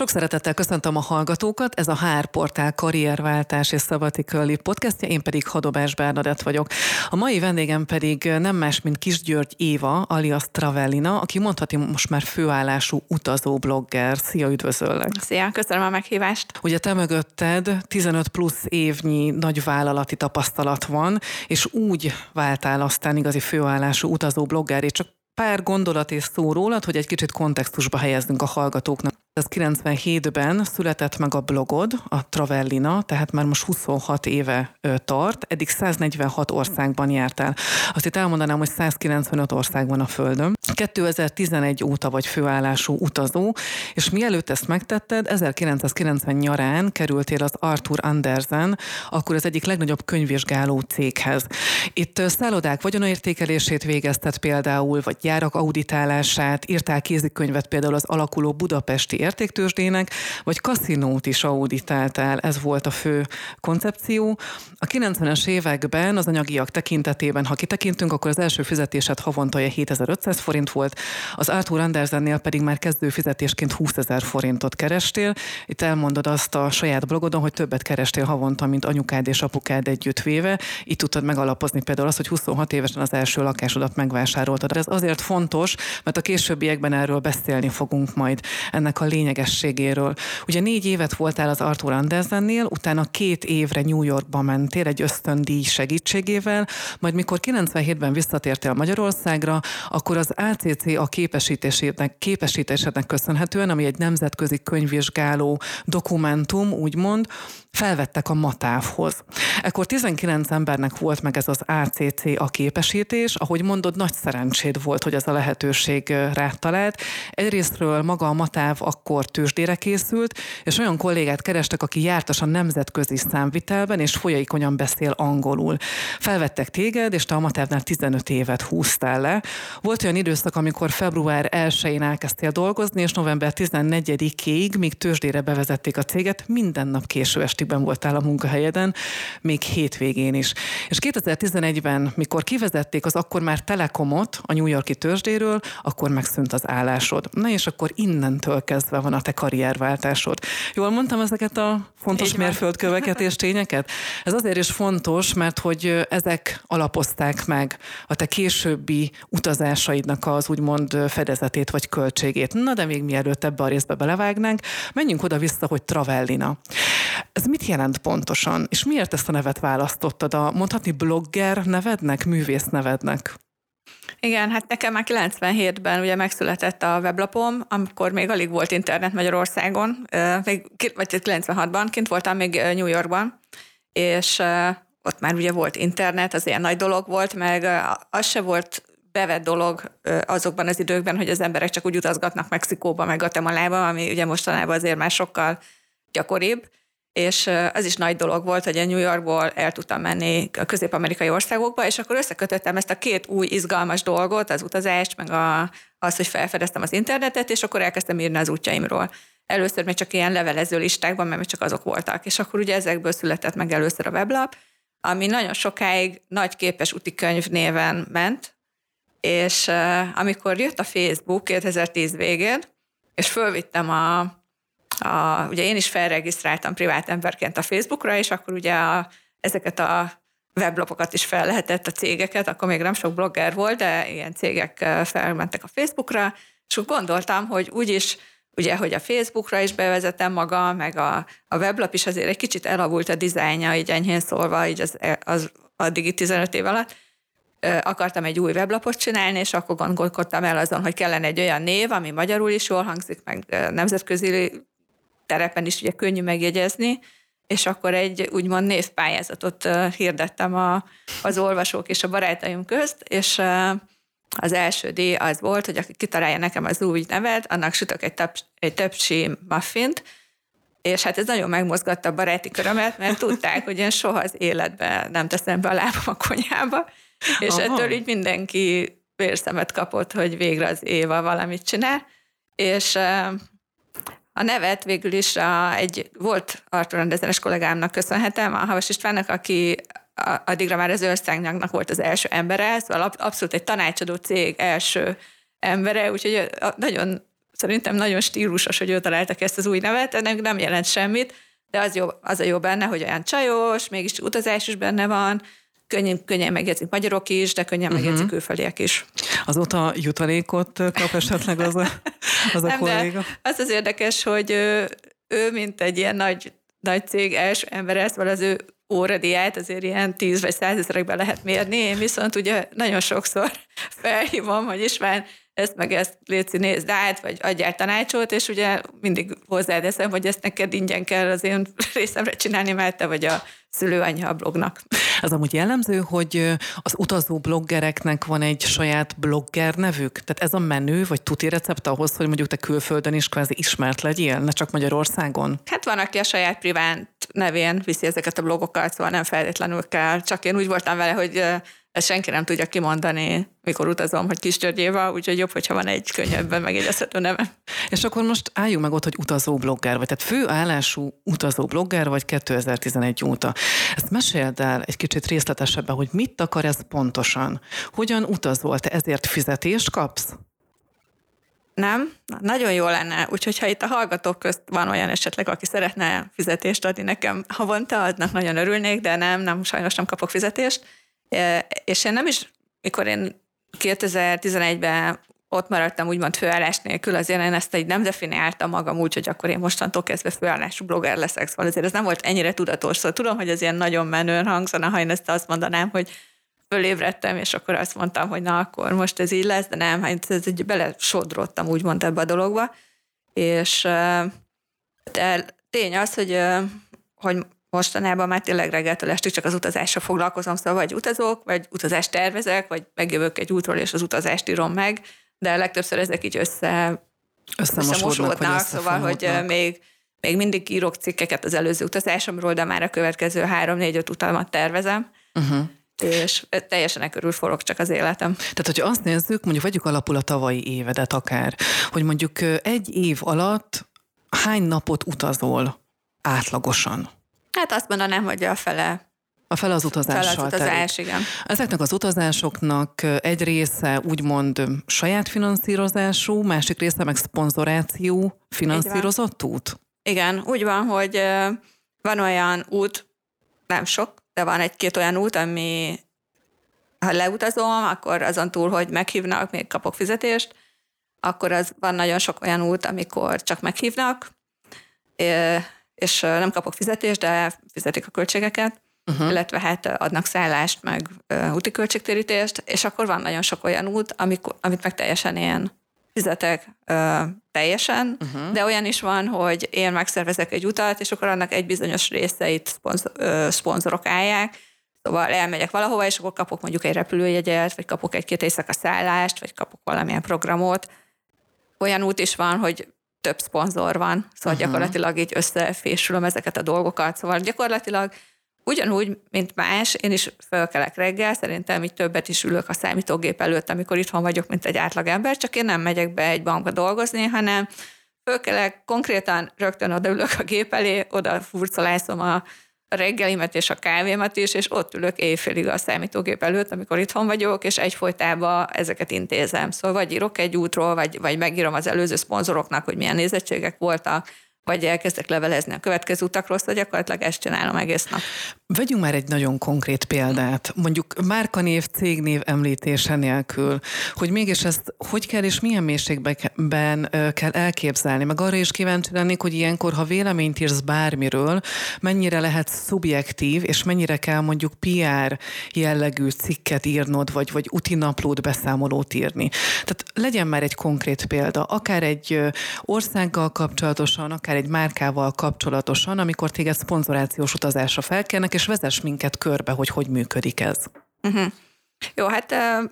Sok szeretettel köszöntöm a hallgatókat, ez a HR Portál karrierváltás és szabatikölli podcastja, én pedig Hadobás Bernadett vagyok. A mai vendégem pedig nem más, mint Kis György Éva, alias Travellina, aki mondhatni most már főállású utazó blogger. Szia, üdvözöllek! Szia, köszönöm a meghívást! Ugye te mögötted 15 plusz évnyi nagy vállalati tapasztalat van, és úgy váltál aztán igazi főállású utazó blogger, csak pár gondolat és szó rólad, hogy egy kicsit kontextusba helyezzünk a hallgatóknak. 1997-ben született meg a blogod, a Travellina, tehát már most 26 éve tart, eddig 146 országban jártál. Azt itt elmondanám, hogy 195 ország van a Földön. 2011 óta vagy főállású utazó, és mielőtt ezt megtetted, 1990 nyarán kerültél az Arthur Andersen, akkor az egyik legnagyobb könyvvizsgáló céghez. Itt szállodák vagyonértékelését végezted például, vagy gyárak auditálását, írtál kézikönyvet például az alakuló budapesti értéktősdének, vagy kaszinót is auditáltál, ez volt a fő koncepció. A 90-es években az anyagiak tekintetében, ha kitekintünk, akkor az első fizetésed havonta 7500 forint volt, az Arthur Andersennél pedig már kezdő fizetésként 20 ezer forintot kerestél. Itt elmondod azt a saját blogodon, hogy többet kerestél havonta, mint anyukád és apukád együttvéve. Itt tudtad megalapozni például azt, hogy 26 évesen az első lakásodat megvásároltad. Ez azért fontos, mert a későbbiekben erről beszélni fogunk majd ennek a lényegességéről. Ugye négy évet voltál az Arthur Andersennél, utána két évre New Yorkba mentél egy ösztöndíj segítségével, majd mikor 97-ben visszatértél Magyarországra, akkor az ACC a képesítésének, képesítésednek köszönhetően, ami egy nemzetközi könyvvizsgáló dokumentum, úgymond, felvettek a matávhoz. Ekkor 19 embernek volt meg ez az ACC a képesítés, ahogy mondod, nagy szerencséd volt, hogy ez a lehetőség rád talált. Egyrésztről maga a matáv akkor tőzsdére készült, és olyan kollégát kerestek, aki jártas a nemzetközi számvitelben, és folyékonyan beszél angolul. Felvettek téged, és te a matávnál 15 évet húztál le. Volt olyan időszak, amikor február 1-én elkezdtél dolgozni, és november 14-ig, míg tőzsdére bevezették a céget, minden nap késő estigben voltál a munkahelyeden, még hétvégén is. És 2011-ben, mikor kivezették az akkor már Telekomot a New Yorki tőzsdéről, akkor megszűnt az állásod. Na és akkor innentől kezdve van a te karrierváltásod. Jól mondtam ezeket a fontos mérföldköveket és tényeket? Ez azért is fontos, mert hogy ezek alapozták meg a te későbbi utazásaidnak az úgymond fedezetét vagy költségét. Na de még mielőtt ebbe a részbe belevágnánk, menjünk oda-vissza, hogy Travellina. Ez mit jelent pontosan, és miért ezt a nevet választottad? A mondhatni blogger nevednek, művész nevednek? Igen, hát nekem már 97-ben ugye megszületett a weblapom, amikor még alig volt internet Magyarországon, még, vagy 96-ban, kint voltam még New Yorkban, és ott már ugye volt internet, az ilyen nagy dolog volt, meg az se volt bevett dolog azokban az időkben, hogy az emberek csak úgy utazgatnak Mexikóba, meg Guatemalába, ami ugye mostanában azért már sokkal gyakoribb, és az is nagy dolog volt, hogy a New Yorkból el tudtam menni a közép-amerikai országokba, és akkor összekötöttem ezt a két új izgalmas dolgot, az utazást, meg a, az, hogy felfedeztem az internetet, és akkor elkezdtem írni az útjaimról. Először még csak ilyen levelező listákban, mert csak azok voltak. És akkor ugye ezekből született meg először a weblap, ami nagyon sokáig nagy képes könyv néven ment, és amikor jött a Facebook 2010 végén, és fölvittem a a, ugye én is felregisztráltam privát emberként a Facebookra, és akkor ugye a, ezeket a weblapokat is fel lehetett a cégeket, akkor még nem sok blogger volt, de ilyen cégek felmentek a Facebookra, és úgy gondoltam, hogy úgyis ugye, hogy a Facebookra is bevezetem maga, meg a, a weblap is azért egy kicsit elavult a dizájnja, így enyhén szólva, így az, az addigi 15 év alatt, akartam egy új weblapot csinálni, és akkor gondolkodtam el azon, hogy kellene egy olyan név, ami magyarul is jól hangzik, meg nemzetközi terepen is ugye könnyű megjegyezni, és akkor egy úgymond névpályázatot hirdettem a, az olvasók és a barátaim közt, és az első díj az volt, hogy aki kitalálja nekem az új nevet, annak sütök egy, tap, egy töpsi muffint, és hát ez nagyon megmozgatta a baráti körömet, mert tudták, hogy én soha az életben nem teszem be a lábam a konyhába, és Aha. ettől így mindenki vérszemet kapott, hogy végre az Éva valamit csinál, és a nevet végül is a, egy volt Artur Rendezenes kollégámnak köszönhetem, a Havas Istvánnak, aki addigra már az országnak volt az első embere, szóval abszolút egy tanácsadó cég első embere, úgyhogy nagyon szerintem nagyon stílusos, hogy ő találtak ezt az új nevet, ennek nem jelent semmit, de az, jó, az a jó benne, hogy olyan csajos, mégis utazás is benne van, könnyen, könnyen megjegyzik magyarok is, de könnyen uh-huh. megjegyzik külföldiek is. Azóta jutalékot kap esetleg az a, az a Nem, kolléga? Az az érdekes, hogy ő, ő, mint egy ilyen nagy, nagy cég első ember, szóval az ő óradiát azért ilyen tíz vagy százezerekben lehet mérni, én viszont ugye nagyon sokszor felhívom, hogy István, ezt meg ezt léci nézd át, vagy adjál tanácsot, és ugye mindig hozzádeszem, hogy ezt neked ingyen kell az én részemre csinálni, mert te vagy a szülőanyja a blognak. Az amúgy jellemző, hogy az utazó bloggereknek van egy saját blogger nevük? Tehát ez a menü, vagy tuti recept ahhoz, hogy mondjuk te külföldön is kvázi ismert legyél, ne csak Magyarországon? Hát van, aki a saját privát nevén viszi ezeket a blogokat, szóval nem feltétlenül kell. Csak én úgy voltam vele, hogy ezt senki nem tudja kimondani, mikor utazom, hogy kis Györgyéva, úgyhogy jobb, hogyha van egy könnyebben megjegyezhető neve. És akkor most álljunk meg ott, hogy utazó blogger vagy, tehát főállású utazó blogger vagy 2011 óta. Ezt meséld el egy kicsit részletesebben, hogy mit akar ez pontosan? Hogyan utazol? Te ezért fizetést kapsz? Nem? Na, nagyon jó lenne. Úgyhogy ha itt a hallgatók közt van olyan esetleg, aki szeretne fizetést adni nekem havonta, adnak nagyon örülnék, de nem, nem, sajnos nem kapok fizetést és én nem is, mikor én 2011-ben ott maradtam úgymond főállás nélkül, azért én ezt egy nem definiáltam magam úgy, hogy akkor én mostantól kezdve főállású blogger leszek, szóval azért ez nem volt ennyire tudatos. Szóval tudom, hogy ez ilyen nagyon menően hangzana, ha én ezt azt mondanám, hogy fölébredtem, és akkor azt mondtam, hogy na, akkor most ez így lesz, de nem, hát ez egy belesodrottam úgymond ebbe a dologba. És de tény az, hogy, hogy mostanában már tényleg reggeltől estig csak az utazásra foglalkozom, szóval vagy utazok, vagy utazást tervezek, vagy megjövök egy útról, és az utazást írom meg, de legtöbbször ezek így össze, összemosódnak, szóval, hogy még, még mindig írok cikkeket az előző utazásomról, de már a következő három-négy-öt utamat tervezem. Uh-huh és teljesen körül forog csak az életem. Tehát, hogyha azt nézzük, mondjuk vegyük alapul a tavalyi évedet akár, hogy mondjuk egy év alatt hány napot utazol átlagosan? Hát azt mondanám, hogy a fele a fel az utazással. Fel az utazás, igen. Ezeknek az utazásoknak egy része úgymond saját finanszírozású, másik része meg szponzoráció finanszírozott út? Igen, úgy van, hogy van olyan út, nem sok, de van egy-két olyan út, ami ha leutazom, akkor azon túl, hogy meghívnak, még kapok fizetést, akkor az van nagyon sok olyan út, amikor csak meghívnak, és nem kapok fizetést, de fizetik a költségeket, uh-huh. illetve hát adnak szállást, meg úti költségtérítést, és akkor van nagyon sok olyan út, amikor, amit meg teljesen ilyen fizetek uh, teljesen, uh-huh. de olyan is van, hogy én megszervezek egy utat, és akkor annak egy bizonyos részeit szponzor, uh, szponzorok állják, Szóval elmegyek valahova, és akkor kapok mondjuk egy repülőjegyet, vagy kapok egy-két éjszaka szállást, vagy kapok valamilyen programot. Olyan út is van, hogy több szponzor van, szóval uh-huh. gyakorlatilag így összefésülöm ezeket a dolgokat. Szóval gyakorlatilag ugyanúgy, mint más, én is fölkelek reggel, szerintem így többet is ülök a számítógép előtt, amikor itthon vagyok, mint egy átlagember, csak én nem megyek be egy bankba dolgozni, hanem fölkelek, konkrétan rögtön odaülök a gép elé, oda furcolászom a a reggelimet és a kávémat is, és ott ülök éjfélig a számítógép előtt, amikor itthon vagyok, és egyfolytában ezeket intézem. Szóval vagy írok egy útról, vagy, vagy megírom az előző szponzoroknak, hogy milyen nézettségek voltak, vagy elkezdek levelezni a következő utakról, szóval gyakorlatilag ezt csinálom egész nap. Vegyünk már egy nagyon konkrét példát, mondjuk márkanév, cégnév említése nélkül, hogy mégis ezt hogy kell és milyen mélységben kell elképzelni. Meg arra is kíváncsi lennék, hogy ilyenkor, ha véleményt írsz bármiről, mennyire lehet szubjektív, és mennyire kell mondjuk PR jellegű cikket írnod, vagy, vagy utinaplót, beszámolót írni. Tehát legyen már egy konkrét példa, akár egy országgal kapcsolatosan, akár egy márkával kapcsolatosan, amikor téged szponzorációs utazásra felkérnek, és vezess minket körbe, hogy hogy működik ez. Uh-huh. Jó, hát uh,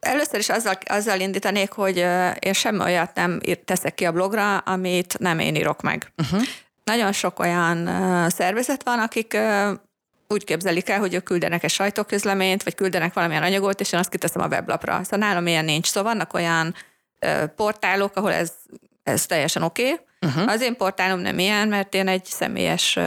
először is azzal, azzal indítanék, hogy én semmi olyat nem teszek ki a blogra, amit nem én írok meg. Uh-huh. Nagyon sok olyan szervezet van, akik úgy képzelik el, hogy ők küldenek egy sajtóközleményt, vagy küldenek valamilyen anyagot, és én azt kiteszem a weblapra. Szóval nálam ilyen nincs. Szóval vannak olyan portálok, ahol ez, ez teljesen oké. Okay. Uh-huh. Az én portálom nem ilyen, mert én egy személyes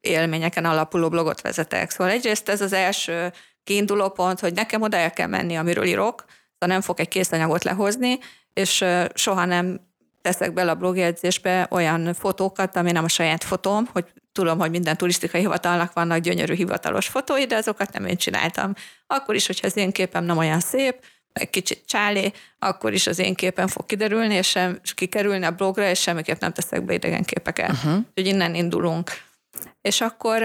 élményeken alapuló blogot vezetek. Szóval egyrészt ez az első kiinduló pont, hogy nekem oda el kell menni, amiről írok, szóval nem fog egy készanyagot lehozni, és soha nem teszek bele a blogjegyzésbe olyan fotókat, ami nem a saját fotóm, hogy tudom, hogy minden turisztikai hivatalnak vannak gyönyörű hivatalos fotói, de azokat nem én csináltam. Akkor is, hogyha az én képem nem olyan szép, egy kicsit csálé, akkor is az én képen fog kiderülni, és, sem, és kikerülni a blogra, és semmiképp nem teszek be idegen képeket. Uh-huh. Úgyhogy innen indulunk. És akkor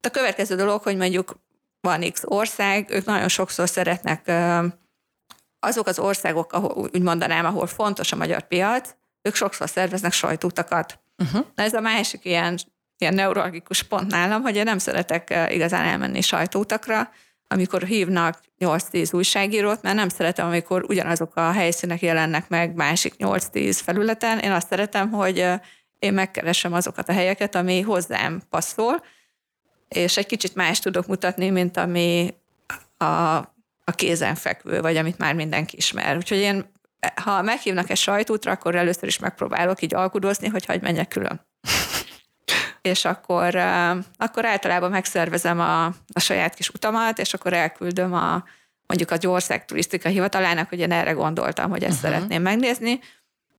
a következő dolog, hogy mondjuk van X ország, ők nagyon sokszor szeretnek azok az országok, ahol úgy mondanám, ahol fontos a magyar piac, ők sokszor szerveznek sajtótakat. Uh-huh. Na ez a másik ilyen, ilyen neurologikus pont nálam, hogy én nem szeretek igazán elmenni sajtótakra, amikor hívnak 8-10 újságírót, mert nem szeretem, amikor ugyanazok a helyszínek jelennek meg másik 8-10 felületen. Én azt szeretem, hogy én megkeresem azokat a helyeket, ami hozzám passzol, és egy kicsit más tudok mutatni, mint ami a, a kézenfekvő, vagy amit már mindenki ismer. Úgyhogy én, ha meghívnak egy sajtótra, akkor először is megpróbálok így alkudozni, hogy hagyj menjek külön. És akkor, akkor általában megszervezem a, a saját kis utamat, és akkor elküldöm a, mondjuk a ország turisztika hivatalának, hogy én erre gondoltam, hogy ezt uh-huh. szeretném megnézni,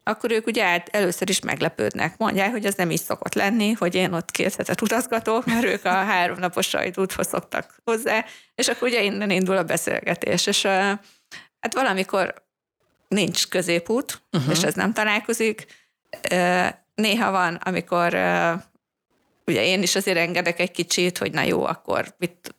akkor ők ugye át, először is meglepődnek. Mondják, hogy ez nem így szokott lenni, hogy én ott két hetet utazgatok, mert ők a háromnapos sajtúthoz szoktak hozzá, és akkor ugye innen indul a beszélgetés. És hát valamikor nincs középút, uh-huh. és ez nem találkozik. Néha van, amikor ugye én is azért engedek egy kicsit, hogy na jó, akkor mit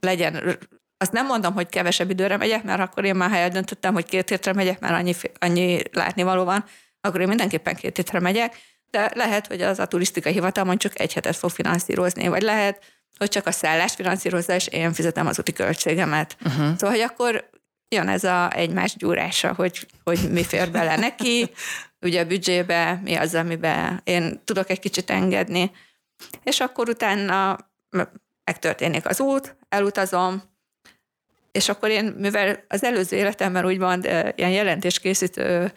legyen azt nem mondom, hogy kevesebb időre megyek, mert akkor én már helyet döntöttem, hogy két hétre megyek, mert annyi, annyi látnivaló van, akkor én mindenképpen két hétre megyek, de lehet, hogy az a turisztikai hivatal csak egy hetet fog finanszírozni, vagy lehet, hogy csak a szállás finanszírozza, és én fizetem az úti költségemet. Uh-huh. Szóval, hogy akkor jön ez a egymás gyúrása, hogy, hogy mi fér bele neki, ugye a büdzsébe, mi az, amiben én tudok egy kicsit engedni, és akkor utána megtörténik az út, elutazom, és akkor én, mivel az előző életemben úgymond ilyen jelentéskészítő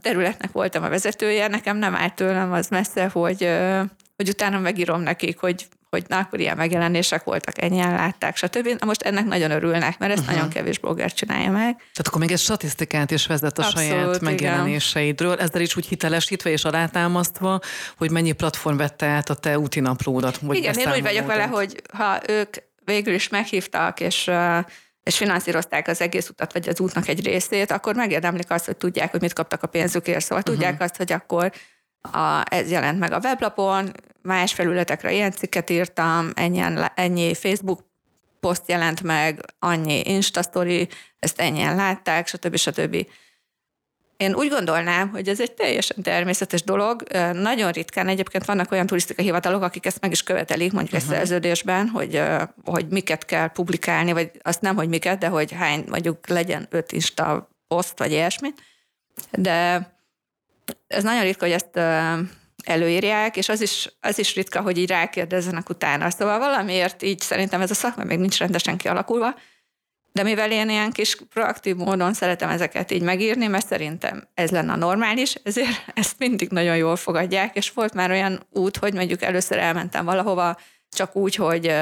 területnek voltam a vezetője, nekem nem állt tőlem az messze, hogy, hogy utána megírom nekik, hogy, hogy na, akkor ilyen megjelenések voltak, ennyien látták, stb. Na most ennek nagyon örülnek, mert ezt uh-huh. nagyon kevés blogger csinálja meg. Tehát akkor még egy statisztikát is vezet a Abszolút, saját megjelenéseidről, igen. ezzel is úgy hitelesítve és alátámasztva, hogy mennyi platform vette át a te úti naplódat. Igen, én úgy vagyok vele, hogy ha ők végül is meghívtak, és és finanszírozták az egész utat, vagy az útnak egy részét, akkor megérdemlik azt, hogy tudják, hogy mit kaptak a pénzükért. Szóval uh-huh. tudják azt, hogy akkor a, ez jelent meg a weblapon, más felületekre ilyen cikket írtam, ennyien, ennyi Facebook poszt jelent meg, annyi Insta story, ezt ennyien látták, stb. stb. Én úgy gondolnám, hogy ez egy teljesen természetes dolog. Nagyon ritkán egyébként vannak olyan turisztikai hivatalok, akik ezt meg is követelik, mondjuk uh-huh. egy szerződésben, hogy, hogy miket kell publikálni, vagy azt nem, hogy miket, de hogy hány, mondjuk legyen öt Insta poszt, vagy ilyesmi. De ez nagyon ritka, hogy ezt előírják, és az is, az is ritka, hogy így rákérdezzenek utána. Szóval valamiért így szerintem ez a szakma még nincs rendesen kialakulva, de mivel én ilyen kis proaktív módon szeretem ezeket így megírni, mert szerintem ez lenne a normális, ezért ezt mindig nagyon jól fogadják, és volt már olyan út, hogy mondjuk először elmentem valahova, csak úgy, hogy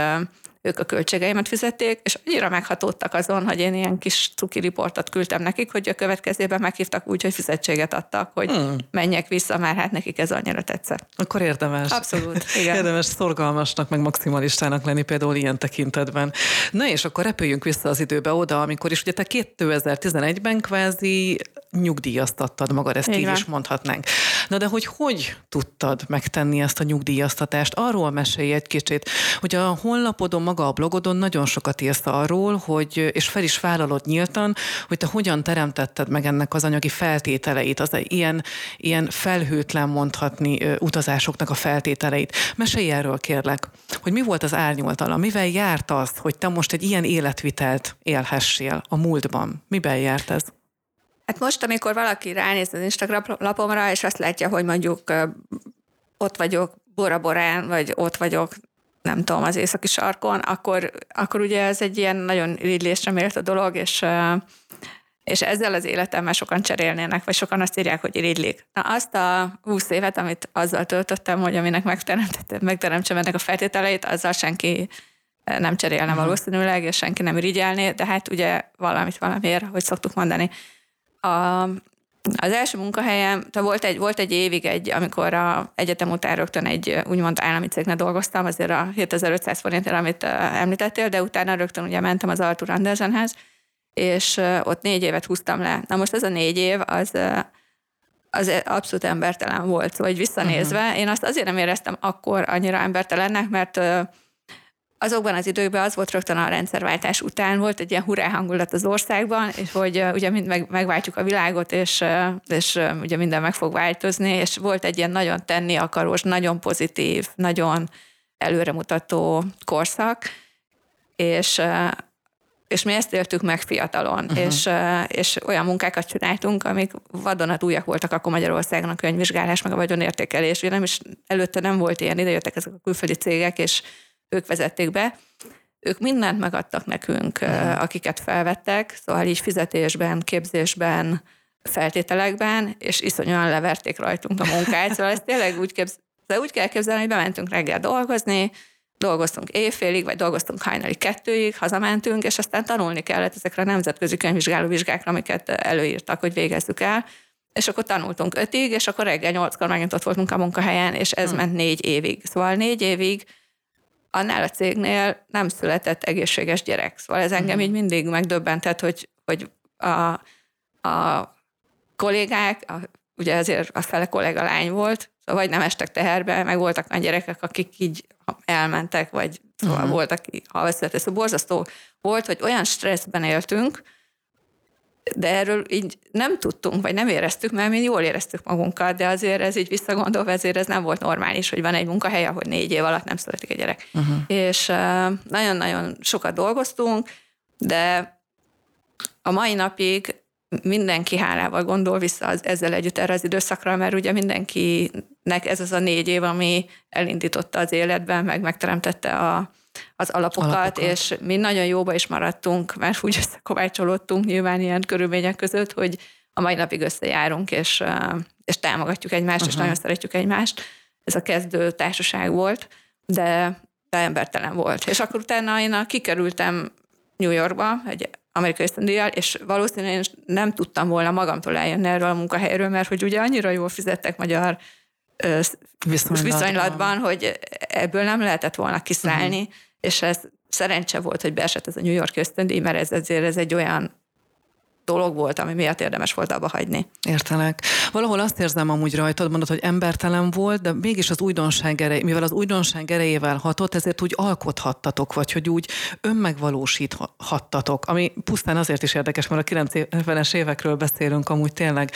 ők a költségeimet fizették, és annyira meghatódtak azon, hogy én ilyen kis cuki riportot küldtem nekik, hogy a következőben meghívtak úgy, hogy fizetséget adtak, hogy hmm. menjek vissza, már hát nekik ez annyira tetszett. Akkor érdemes. Abszolút, igen. Érdemes szorgalmasnak, meg maximalistának lenni például ilyen tekintetben. Na és akkor repüljünk vissza az időbe oda, amikor is ugye te 2011-ben kvázi nyugdíjaztattad magad, ezt Igen. így is mondhatnánk. Na de hogy hogy tudtad megtenni ezt a nyugdíjaztatást? Arról mesélj egy kicsit, hogy a honlapodon, maga a blogodon nagyon sokat írsz arról, hogy, és fel is vállalod nyíltan, hogy te hogyan teremtetted meg ennek az anyagi feltételeit, az ilyen, ilyen felhőtlen mondhatni utazásoknak a feltételeit. Mesélj erről kérlek, hogy mi volt az árnyoltala, mivel járt az, hogy te most egy ilyen életvitelt élhessél a múltban? Miben járt ez? Hát most, amikor valaki ránéz az Instagram lapomra, és azt látja, hogy mondjuk ott vagyok Bora-Borán, vagy ott vagyok nem tudom, az északi sarkon, akkor, akkor ugye ez egy ilyen nagyon irigylésre méltó dolog, és, és ezzel az életemmel sokan cserélnének, vagy sokan azt írják, hogy irigylik. Na azt a 20 évet, amit azzal töltöttem, hogy aminek megteremtsem ennek a feltételeit, azzal senki nem cserélne uh-huh. valószínűleg, és senki nem irigyelné, de hát ugye valamit valamiért, hogy szoktuk mondani, a, az első munkahelyem, tehát volt egy, volt egy évig, egy, amikor a egyetem után rögtön egy úgymond állami cégnél dolgoztam, azért a 7500 forintért, amit említettél, de utána rögtön ugye mentem az Arthur Andersenhez, és ott négy évet húztam le. Na most ez a négy év, az, az abszolút embertelen volt, vagy szóval visszanézve. Uh-huh. Én azt azért nem éreztem akkor annyira embertelennek, mert azokban az időkben az volt rögtön a rendszerváltás után, volt egy ilyen hurrá hangulat az országban, és hogy ugye mind meg, megváltjuk a világot, és, és ugye minden meg fog változni, és volt egy ilyen nagyon tenni akarós, nagyon pozitív, nagyon előremutató korszak, és és mi ezt éltük meg fiatalon, uh-huh. és, és olyan munkákat csináltunk, amik vadonatújak voltak akkor Magyarországon a könyvvizsgálás, meg a vagyonértékelés. Ugye nem is, előtte nem volt ilyen, jöttek ezek a külföldi cégek, és ők vezették be. Ők mindent megadtak nekünk, uh-huh. akiket felvettek, szóval így fizetésben, képzésben, feltételekben, és iszonyúan leverték rajtunk a munkát. Szóval ezt tényleg úgy, képz, úgy kell képzelni, hogy bementünk reggel dolgozni, dolgoztunk éjfélig, vagy dolgoztunk hajnali kettőig, hazamentünk, és aztán tanulni kellett ezekre a nemzetközi könyvvizsgáló vizsgákra, amiket előírtak, hogy végezzük el. És akkor tanultunk ötig, és akkor reggel nyolckor megint ott voltunk a munkahelyen, és ez hmm. ment négy évig. Szóval négy évig annál a cégnél nem született egészséges gyerek. Szóval ez engem hmm. így mindig megdöbbentett, hogy, hogy a, a kollégák, a, ugye ezért a fele kollega lány volt, szóval vagy nem estek teherbe, meg voltak olyan gyerekek, akik így elmentek, vagy szóval uh-huh. voltak halveszületés. Szóval borzasztó volt, hogy olyan stresszben éltünk, de erről így nem tudtunk, vagy nem éreztük, mert mi jól éreztük magunkat, de azért ez így visszagondolva, ezért ez nem volt normális, hogy van egy munkahely, ahol négy év alatt nem születik egy gyerek. Uh-huh. És nagyon-nagyon sokat dolgoztunk, de a mai napig mindenki hálával gondol vissza az, ezzel együtt erre az időszakra, mert ugye mindenkinek ez az a négy év, ami elindította az életben, meg megteremtette a, az alapokat, alapokat, és mi nagyon jóba is maradtunk, mert úgy összekovácsolódtunk nyilván ilyen körülmények között, hogy a mai napig összejárunk, és, és támogatjuk egymást, uh-huh. és nagyon szeretjük egymást. Ez a kezdő társaság volt, de, de embertelen volt. És akkor utána én kikerültem New Yorkba, egy amerikai ösztöndíjjal, és valószínűleg én nem tudtam volna magamtól eljönni erről a munkahelyről, mert hogy ugye annyira jól fizettek magyar viszonylatban, viszonylatban hogy ebből nem lehetett volna kiszállni, uh-huh. És ez szerencse volt, hogy beesett ez a New York ösztöndíj, mert ez azért ez egy olyan dolog volt, ami miatt érdemes volt abba hagyni. Értelek. Valahol azt érzem amúgy rajtad, mondod, hogy embertelen volt, de mégis az újdonság erej, mivel az újdonság erejével hatott, ezért úgy alkothattatok, vagy hogy úgy önmegvalósíthattatok, ami pusztán azért is érdekes, mert a 90-es évekről beszélünk amúgy tényleg.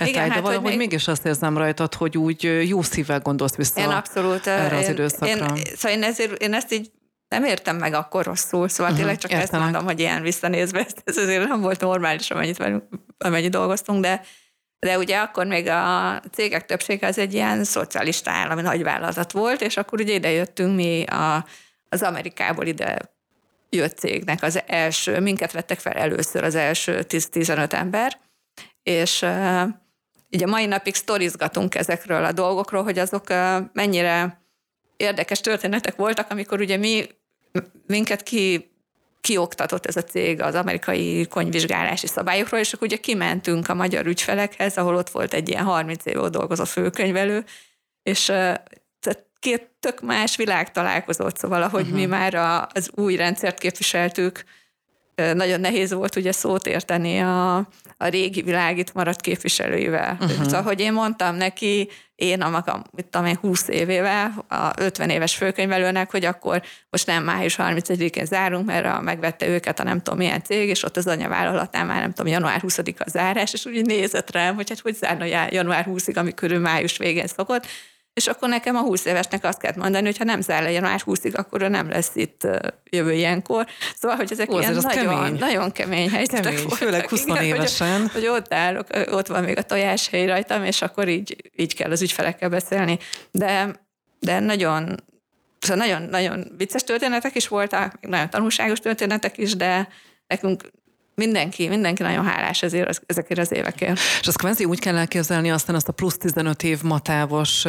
Igen, táj, hát, de valahogy még... mégis azt érzem rajtad, hogy úgy jó szívvel gondolsz vissza én abszolút, erre az időszakra. Én, szóval én, ezért, én ezt így nem értem meg akkor rosszul, szóval uh-huh, tényleg csak értelek. ezt mondom, hogy ilyen visszanézve, ez azért nem volt normális, amennyit, amennyit dolgoztunk, de de ugye akkor még a cégek többsége az egy ilyen szocialista állami nagyvállalat volt, és akkor ugye ide jöttünk mi a, az Amerikából ide jött cégnek az első, minket vettek fel először az első 10-15 ember, és uh, ugye mai napig sztorizgatunk ezekről a dolgokról, hogy azok uh, mennyire érdekes történetek voltak, amikor ugye mi minket ki kioktatott ez a cég az amerikai konyvizsgálási szabályokról, és akkor ugye kimentünk a magyar ügyfelekhez, ahol ott volt egy ilyen 30 éve dolgozó főkönyvelő, és tehát két tök más világ találkozott, szóval ahogy uh-huh. mi már a, az új rendszert képviseltük, nagyon nehéz volt ugye szót érteni a, a régi világ itt maradt képviselőivel. Uh-huh. Szóval, hogy én mondtam neki, én a magam, mit tudom én, 20 évével, a 50 éves főkönyvelőnek, hogy akkor most nem május 31-én zárunk, mert a, megvette őket a nem tudom milyen cég, és ott az anyavállalatnál már nem tudom, január 20-a zárás, és úgy nézett rám, hogy hát hogy zárna január 20-ig, ami körül május végén szokott, és akkor nekem a 20 évesnek azt kell mondani, hogy ha nem zár le január 20-ig, akkor nem lesz itt jövő ilyenkor. Szóval, hogy ezek Ó, ilyen nagyon kemény. nagyon kemény helyzetek kemény, voltak. Főleg 20 igen, évesen. Hogy, hogy, ott állok, ott van még a tojáshely rajtam, és akkor így, így kell az ügyfelekkel beszélni. De, de nagyon, szóval nagyon, nagyon vicces történetek is voltak, nagyon tanulságos történetek is, de nekünk mindenki, mindenki nagyon hálás ezért, ezekért az évekért. És azt kvázi úgy kell elképzelni aztán azt a plusz 15 év matávos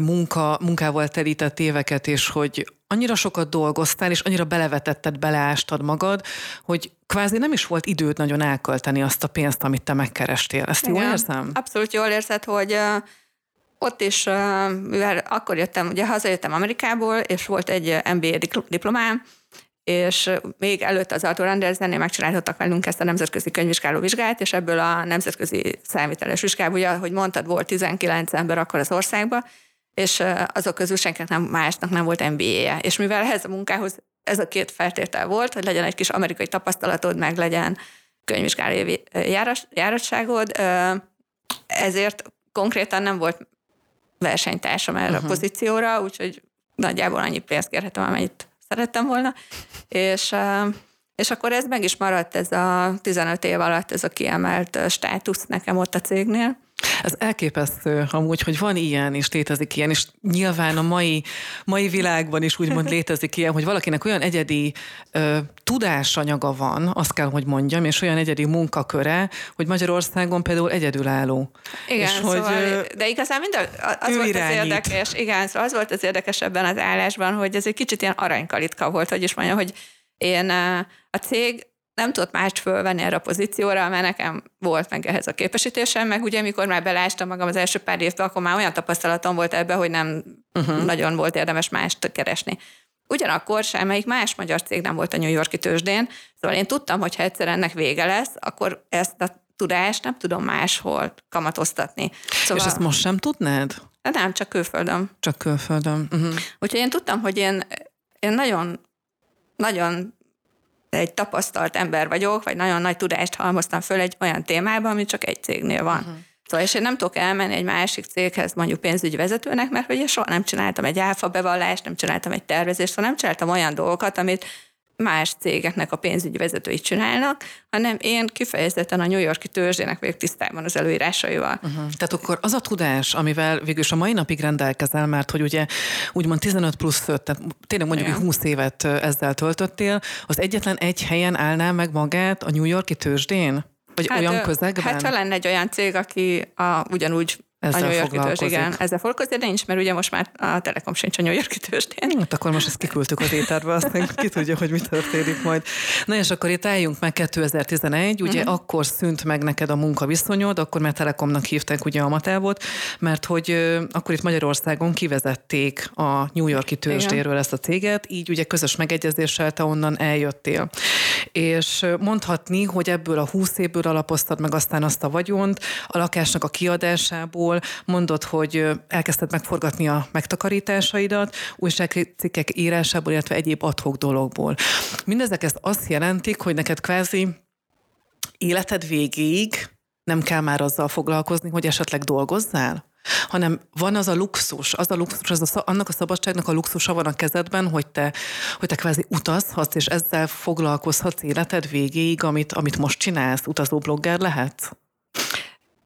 munka, munkával telített éveket, és hogy annyira sokat dolgoztál, és annyira belevetetted, beleástad magad, hogy kvázi nem is volt időd nagyon elkölteni azt a pénzt, amit te megkerestél. Ezt Igen, jól érzem? Abszolút jól érzed, hogy uh, ott is, uh, mivel akkor jöttem, ugye hazajöttem Amerikából, és volt egy MBA diplomám, és még előtt az Arthur Andersennél megcsináltattak velünk ezt a nemzetközi könyvvizsgáló vizsgát, és ebből a nemzetközi számíteles vizsgából, ugye, ahogy mondtad, volt 19 ember akkor az országban, és azok közül senkinek nem, másnak nem volt MBA-je. És mivel ehhez a munkához ez a két feltétel volt, hogy legyen egy kis amerikai tapasztalatod, meg legyen könyvvizsgáló járatságod, ezért konkrétan nem volt versenytársam erre uh-huh. a pozícióra, úgyhogy nagyjából annyi pénzt kérhetem, amennyit szerettem volna, és, és akkor ez meg is maradt ez a 15 év alatt ez a kiemelt státusz nekem ott a cégnél. Ez elképesztő amúgy, hogy van ilyen, és létezik ilyen, és nyilván a mai, mai világban is úgymond létezik ilyen, hogy valakinek olyan egyedi ö, tudásanyaga van, azt kell, hogy mondjam, és olyan egyedi munkaköre, hogy Magyarországon például egyedülálló. Igen, és szóval, hogy, de igazán mind az volt irányít. az érdekes, igen, szóval az volt az érdekes ebben az állásban, hogy ez egy kicsit ilyen aranykalitka volt, hogy is mondjam, hogy én a cég nem tudott mást fölvenni erre a pozícióra, mert nekem volt meg ehhez a képesítésem, meg ugye mikor már belástam magam az első pár évben, akkor már olyan tapasztalatom volt ebbe, hogy nem uh-huh. nagyon volt érdemes mást keresni. Ugyanakkor semmelyik más magyar cég nem volt a New Yorki tőzsdén, szóval én tudtam, hogy ha egyszer ennek vége lesz, akkor ezt a tudást nem tudom máshol kamatoztatni. Szóval... És ezt most sem tudnád? Nem, csak külföldön. Csak külföldön. Uh-huh. Úgyhogy én tudtam, hogy én, én nagyon, nagyon egy tapasztalt ember vagyok, vagy nagyon nagy tudást halmoztam föl egy olyan témában, ami csak egy cégnél van. Uh-huh. Szóval, és én nem tudok elmenni egy másik céghez, mondjuk pénzügyi vezetőnek, mert én soha nem csináltam egy áfa bevallást, nem csináltam egy tervezést, szóval nem csináltam olyan dolgokat, amit más cégeknek a pénzügyi vezetői csinálnak, hanem én kifejezetten a New Yorki törzsének vagyok tisztában az előírásaival. Uh-huh. Tehát akkor az a tudás, amivel végülis a mai napig rendelkezel, mert hogy ugye úgymond 15 plusz 5, tehát tényleg mondjuk, hogy 20 évet ezzel töltöttél, az egyetlen egy helyen állná meg magát a New Yorki tőzsdén? Vagy hát, olyan közegben? Hát ha lenne egy olyan cég, aki a, ugyanúgy ezzel a New York tőzs, igen, ezzel foglalkozik, de nincs, mert ugye most már a Telekom sincs a New York tőzsdén. Hát akkor most ezt kiküldtük az éterbe, aztán ki tudja, hogy mi történik majd. Na és akkor itt álljunk meg 2011, ugye uh-huh. akkor szűnt meg neked a munkaviszonyod, akkor már Telekomnak hívták ugye a Matávot, mert hogy akkor itt Magyarországon kivezették a New Yorki tőzsdéről igen. ezt a céget, így ugye közös megegyezéssel te onnan eljöttél. És mondhatni, hogy ebből a 20 évből alapoztad meg aztán azt a vagyont, a lakásnak a kiadásából, ahol mondod, hogy elkezdted megforgatni a megtakarításaidat, újságcikkek írásából, illetve egyéb adhok dologból. Mindezek ezt azt jelentik, hogy neked kvázi életed végéig nem kell már azzal foglalkozni, hogy esetleg dolgozzál? hanem van az a luxus, az a luxus, az a, annak a szabadságnak a luxusa van a kezedben, hogy te, hogy te kvázi utazhatsz, és ezzel foglalkozhatsz életed végéig, amit, amit most csinálsz, utazó blogger lehetsz?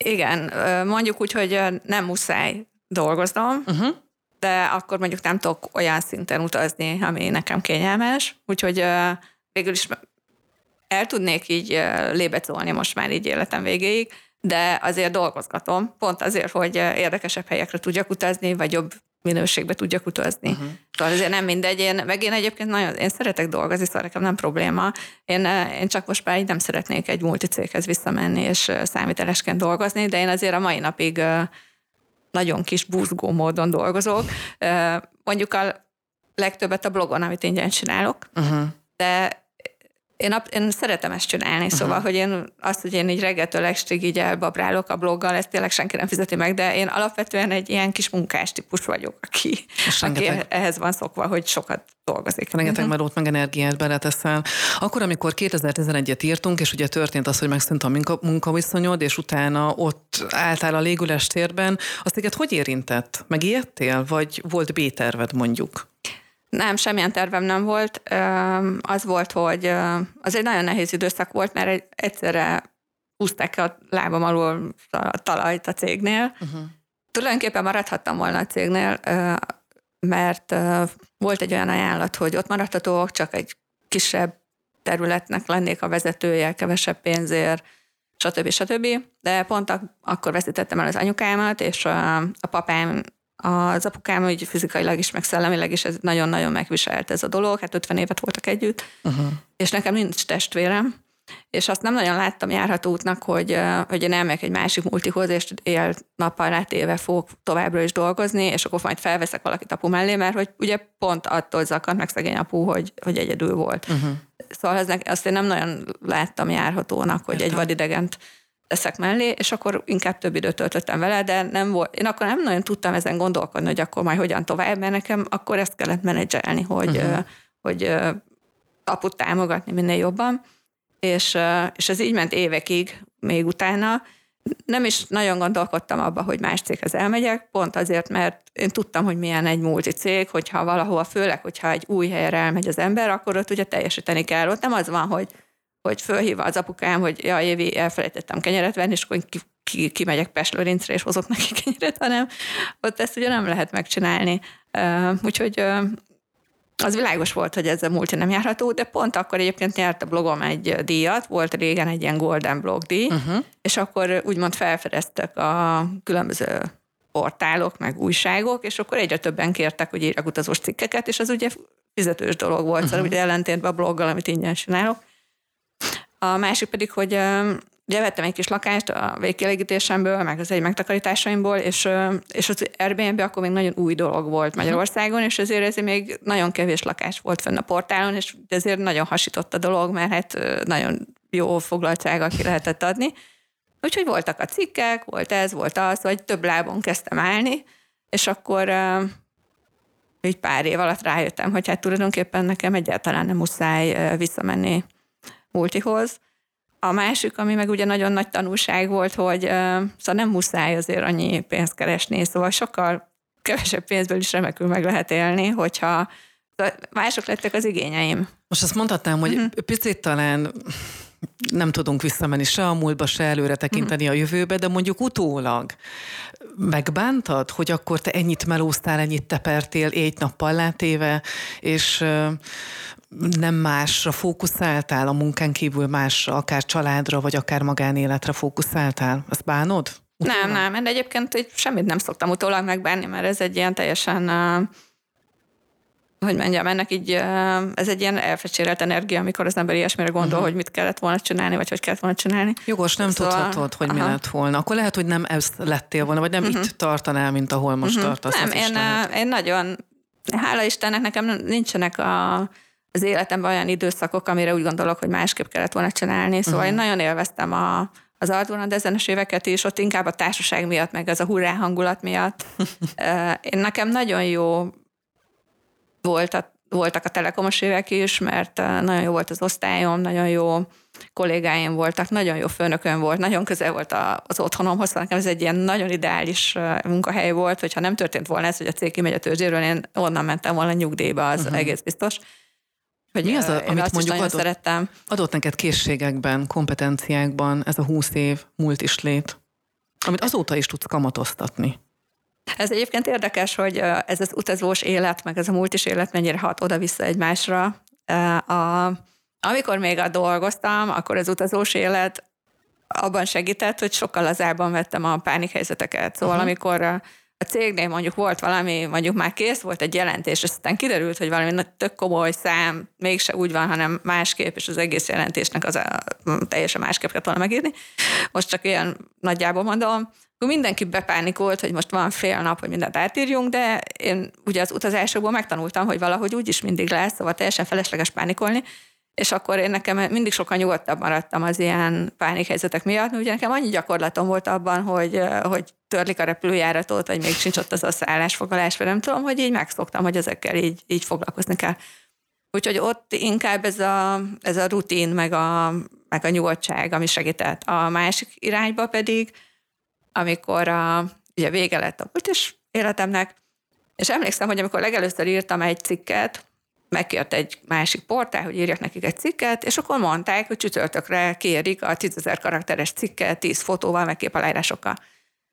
Igen, mondjuk úgy, hogy nem muszáj dolgoznom, uh-huh. de akkor mondjuk nem tudok olyan szinten utazni, ami nekem kényelmes, úgyhogy végül is el tudnék így lébecolni most már így életem végéig, de azért dolgozgatom, pont azért, hogy érdekesebb helyekre tudjak utazni, vagy jobb minőségbe tudjak utazni. Uh-huh. Szóval azért nem mindegy, én, meg én egyébként nagyon, én szeretek dolgozni, szóval nekem nem probléma. Én, én csak most már így nem szeretnék egy multicéghez visszamenni és számítelesként dolgozni, de én azért a mai napig nagyon kis búzgó módon dolgozok. Mondjuk a legtöbbet a blogon, amit ingyen csinálok, uh-huh. de én, én szeretem ezt csinálni, szóval, hogy én azt, hogy én így reggeltől estig így elbabrálok a bloggal, ezt tényleg senki nem fizeti meg, de én alapvetően egy ilyen kis munkás típus vagyok, aki, aki ehhez van szokva, hogy sokat dolgozik. Rengeteg uh-huh. melót, meg energiát beleteszel. Akkor, amikor 2011-et írtunk, és ugye történt az, hogy megszűnt a munka, munkaviszonyod, és utána ott álltál a légüles térben, azt téged hogy érintett? Megijedtél, vagy volt B-terved mondjuk? Nem, semmilyen tervem nem volt. Az volt, hogy az egy nagyon nehéz időszak volt, mert egyszerre húzták a lábam alól a talajt a cégnél. Uh-huh. Tulajdonképpen maradhattam volna a cégnél, mert volt egy olyan ajánlat, hogy ott maradhatóak, csak egy kisebb területnek lennék a vezetője, kevesebb pénzért, stb. stb. De pont akkor veszítettem el az anyukámat, és a, a papám, az apukám úgy fizikailag is, meg szellemileg is ez nagyon-nagyon megviselt ez a dolog, hát 50 évet voltak együtt, uh-huh. és nekem nincs testvérem, és azt nem nagyon láttam járható útnak, hogy, hogy én elmegyek egy másik multihoz, és él nappal rátéve fogok továbbra is dolgozni, és akkor majd felveszek valakit apu mellé, mert hogy ugye pont attól zakant meg szegény apu, hogy, hogy egyedül volt. Uh-huh. Szóval azt én nem nagyon láttam járhatónak, hogy Értem. egy vadidegent teszek mellé, és akkor inkább több időt töltöttem vele, de nem volt, én akkor nem nagyon tudtam ezen gondolkodni, hogy akkor majd hogyan tovább, mert nekem akkor ezt kellett menedzselni, hogy, uh-huh. hogy aput támogatni minél jobban és, és ez így ment évekig még utána. Nem is nagyon gondolkodtam abba, hogy más céghez elmegyek, pont azért, mert én tudtam, hogy milyen egy multi cég, hogyha valahova, főleg, hogyha egy új helyre elmegy az ember, akkor ott ugye teljesíteni kell. Ott nem az van, hogy, hogy fölhív az apukám, hogy ja, Évi, elfelejtettem kenyeret venni, és akkor ki, ki, kimegyek Peslőrincre, és hozok neki kenyeret, hanem ott ezt ugye nem lehet megcsinálni. Úgyhogy az világos volt, hogy ez a multi nem járható, de pont akkor egyébként nyert a blogom egy díjat, volt régen egy ilyen Golden Blog díj, uh-huh. és akkor úgymond felfedeztek a különböző portálok, meg újságok, és akkor egyre többen kértek, hogy írjak utazós cikkeket, és az ugye fizetős dolog volt, uh-huh. szóval ugye ellentétben a bloggal, amit ingyen csinálok. A másik pedig, hogy Ugye vettem egy kis lakást a végkielégítésemből, meg az egy megtakarításaimból, és, és az Airbnb akkor még nagyon új dolog volt Magyarországon, és ezért ez még nagyon kevés lakás volt fenn a portálon, és ezért nagyon hasított a dolog, mert hát nagyon jó foglaltsága ki lehetett adni. Úgyhogy voltak a cikkek, volt ez, volt az, vagy több lábon kezdtem állni, és akkor így pár év alatt rájöttem, hogy hát tulajdonképpen nekem egyáltalán nem muszáj visszamenni multihoz, a másik, ami meg ugye nagyon nagy tanulság volt, hogy szóval nem muszáj azért annyi pénzt keresni, szóval sokkal kevesebb pénzből is remekül meg lehet élni, hogyha mások lettek az igényeim. Most azt mondhatnám, hogy uh-huh. picit talán nem tudunk visszamenni se a múltba, se előre tekinteni uh-huh. a jövőbe, de mondjuk utólag megbántad, hogy akkor te ennyit melóztál, ennyit tepertél egy nappal látéve, és nem másra fókuszáltál a munkán kívül másra, akár családra, vagy akár magánéletre fókuszáltál? Ezt bánod? Utólag? Nem, nem, de egyébként hogy semmit nem szoktam utólag megbánni, mert ez egy ilyen teljesen hogy mondjam, ennek így, ez egy ilyen elfecsérelt energia, amikor az ember ilyesmire gondol, uh-huh. hogy mit kellett volna csinálni, vagy hogy kellett volna csinálni. Jogos, nem szóval, tudhatod, hogy aha. mi lett volna. Akkor lehet, hogy nem ez lettél volna, vagy nem uh-huh. itt tartanál, mint ahol most uh-huh. tartasz. Nem, én, én nagyon, hála Istennek nekem nincsenek a az életemben olyan időszakok, amire úgy gondolok, hogy másképp kellett volna csinálni. Szóval uh-huh. én nagyon élveztem a, az Ardvona dezenes éveket is, ott inkább a társaság miatt, meg ez a hurrá hangulat miatt. én nekem nagyon jó volt a, voltak a telekomos évek is, mert nagyon jó volt az osztályom, nagyon jó kollégáim voltak, nagyon jó főnökön volt, nagyon közel volt az otthonomhoz, szóval nekem ez egy ilyen nagyon ideális munkahely volt, hogyha nem történt volna ez, hogy a cég kimegy a törzséről, én onnan mentem volna nyugdíjba, az uh-huh. egész biztos. Hogy Mi az, a, amit mondjuk adott, szerettem. adott neked készségekben, kompetenciákban ez a húsz év múlt is lét, amit azóta is tudsz kamatoztatni? Ez egyébként érdekes, hogy ez az utazós élet, meg ez a múlt is élet mennyire hat oda-vissza egymásra. A, amikor még a dolgoztam, akkor az utazós élet abban segített, hogy sokkal lazábban vettem a pánikhelyzeteket. Szóval uh-huh. amikor a cégnél mondjuk volt valami, mondjuk már kész volt egy jelentés, és aztán kiderült, hogy valami tök komoly szám mégse úgy van, hanem másképp, és az egész jelentésnek az a, teljesen másképp kellett volna megírni. Most csak ilyen nagyjából mondom, akkor mindenki bepánikolt, hogy most van fél nap, hogy mindent átírjunk, de én ugye az utazásokból megtanultam, hogy valahogy úgy is mindig lesz, szóval teljesen felesleges pánikolni, és akkor én nekem mindig sokkal nyugodtabb maradtam az ilyen pánikhelyzetek miatt, ugye nekem annyi gyakorlatom volt abban, hogy, hogy törlik a repülőjáratot, vagy még sincs ott az a szállásfoglalás, vagy nem tudom, hogy így megszoktam, hogy ezekkel így, így foglalkozni kell. Úgyhogy ott inkább ez a, ez a rutin, meg a, meg a nyugodtság, ami segített. A másik irányba pedig, amikor a, ugye vége lett a és életemnek, és emlékszem, hogy amikor legelőször írtam egy cikket, megkért egy másik portál, hogy írjak nekik egy cikket, és akkor mondták, hogy csütörtökre kérik a 10.000 karakteres cikket 10 fotóval, meg képaláírásokkal.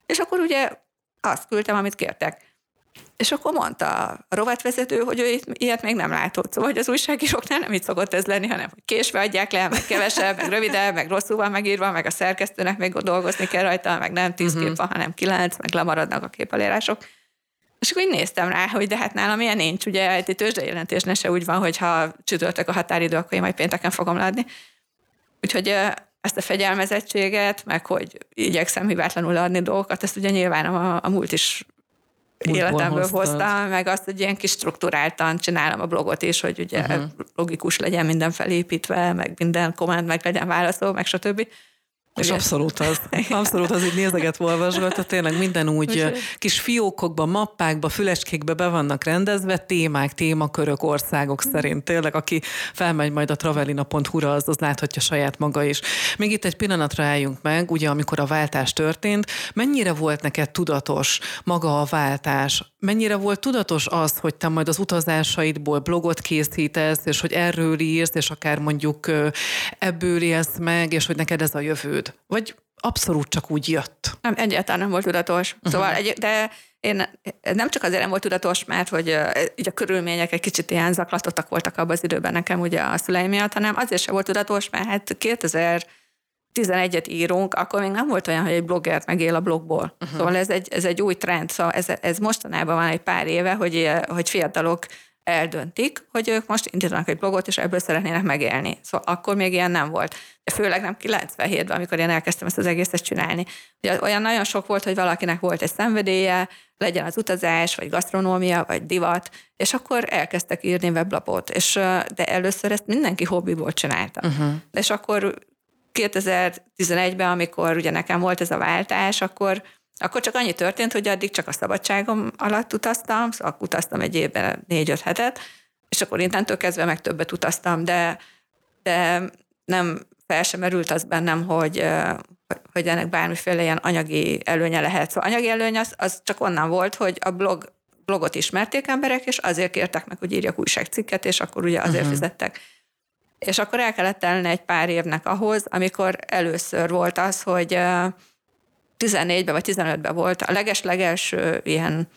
És akkor ugye azt küldtem, amit kértek. És akkor mondta a rovatvezető, hogy ő ilyet még nem látott. Szóval, hogy az újságíróknál nem így szokott ez lenni, hanem hogy késve adják le, meg kevesebb, meg rövidebb, meg rosszul van megírva, meg a szerkesztőnek még dolgozni kell rajta, meg nem tíz uh-huh. kép van, hanem kilenc, meg lemaradnak a képelérások. És akkor így néztem rá, hogy de hát nálam ilyen nincs, ugye egy tőzsdejelentés se úgy van, hogy ha csütörtök a határidő, akkor én majd pénteken fogom leadni. Úgyhogy ezt a fegyelmezettséget, meg hogy igyekszem hibátlanul adni dolgokat, ezt ugye nyilván a, a múlt is életemből hoztam, meg azt, hogy ilyen kis struktúráltan csinálom a blogot is, hogy ugye uh-huh. logikus legyen minden felépítve, meg minden komment meg legyen válaszol, meg stb. És abszolút az, abszolút az így nézeget olvasgatva, tényleg minden úgy kis fiókokba, mappákba, füleskékbe be vannak rendezve, témák, témakörök, országok szerint. Tényleg, aki felmegy majd a travelina.hu-ra, az, az láthatja saját maga is. Még itt egy pillanatra álljunk meg, ugye amikor a váltás történt, mennyire volt neked tudatos maga a váltás? Mennyire volt tudatos az, hogy te majd az utazásaidból blogot készítesz, és hogy erről írsz, és akár mondjuk ebből élsz meg, és hogy neked ez a jövőd? Vagy abszolút csak úgy jött? Nem, egyáltalán nem volt tudatos. Uh-huh. Szóval, egy, de én nem csak azért nem volt tudatos, mert hogy így a körülmények egy kicsit ilyen zaklatottak voltak abban az időben nekem ugye a szüleim miatt, hanem azért sem volt tudatos, mert hát 2011-et írunk, akkor még nem volt olyan, hogy egy blogger megél a blogból. Uh-huh. Szóval ez egy, ez egy új trend, szóval ez, ez mostanában van egy pár éve, hogy, hogy fiatalok eldöntik, hogy ők most indítanak egy blogot, és ebből szeretnének megélni. Szóval akkor még ilyen nem volt. De főleg nem 97-ben, amikor én elkezdtem ezt az egészet csinálni. Ugye olyan nagyon sok volt, hogy valakinek volt egy szenvedélye, legyen az utazás, vagy gasztronómia, vagy divat, és akkor elkezdtek írni weblapot. És, de először ezt mindenki hobbiból csinálta. Uh-huh. És akkor 2011-ben, amikor ugye nekem volt ez a váltás, akkor akkor csak annyi történt, hogy addig csak a szabadságom alatt utaztam, szóval utaztam egy évben négy-öt hetet, és akkor innentől kezdve meg többet utaztam, de, de nem fel sem merült az bennem, hogy, hogy ennek bármiféle ilyen anyagi előnye lehet. Szóval anyagi előny az, az csak onnan volt, hogy a blog, blogot ismerték emberek, és azért kértek meg, hogy írjak újságcikket, és akkor ugye azért uh-huh. fizettek. És akkor el kellett telni egy pár évnek ahhoz, amikor először volt az, hogy 14-ben vagy 15-ben volt a leges-legelső ilyen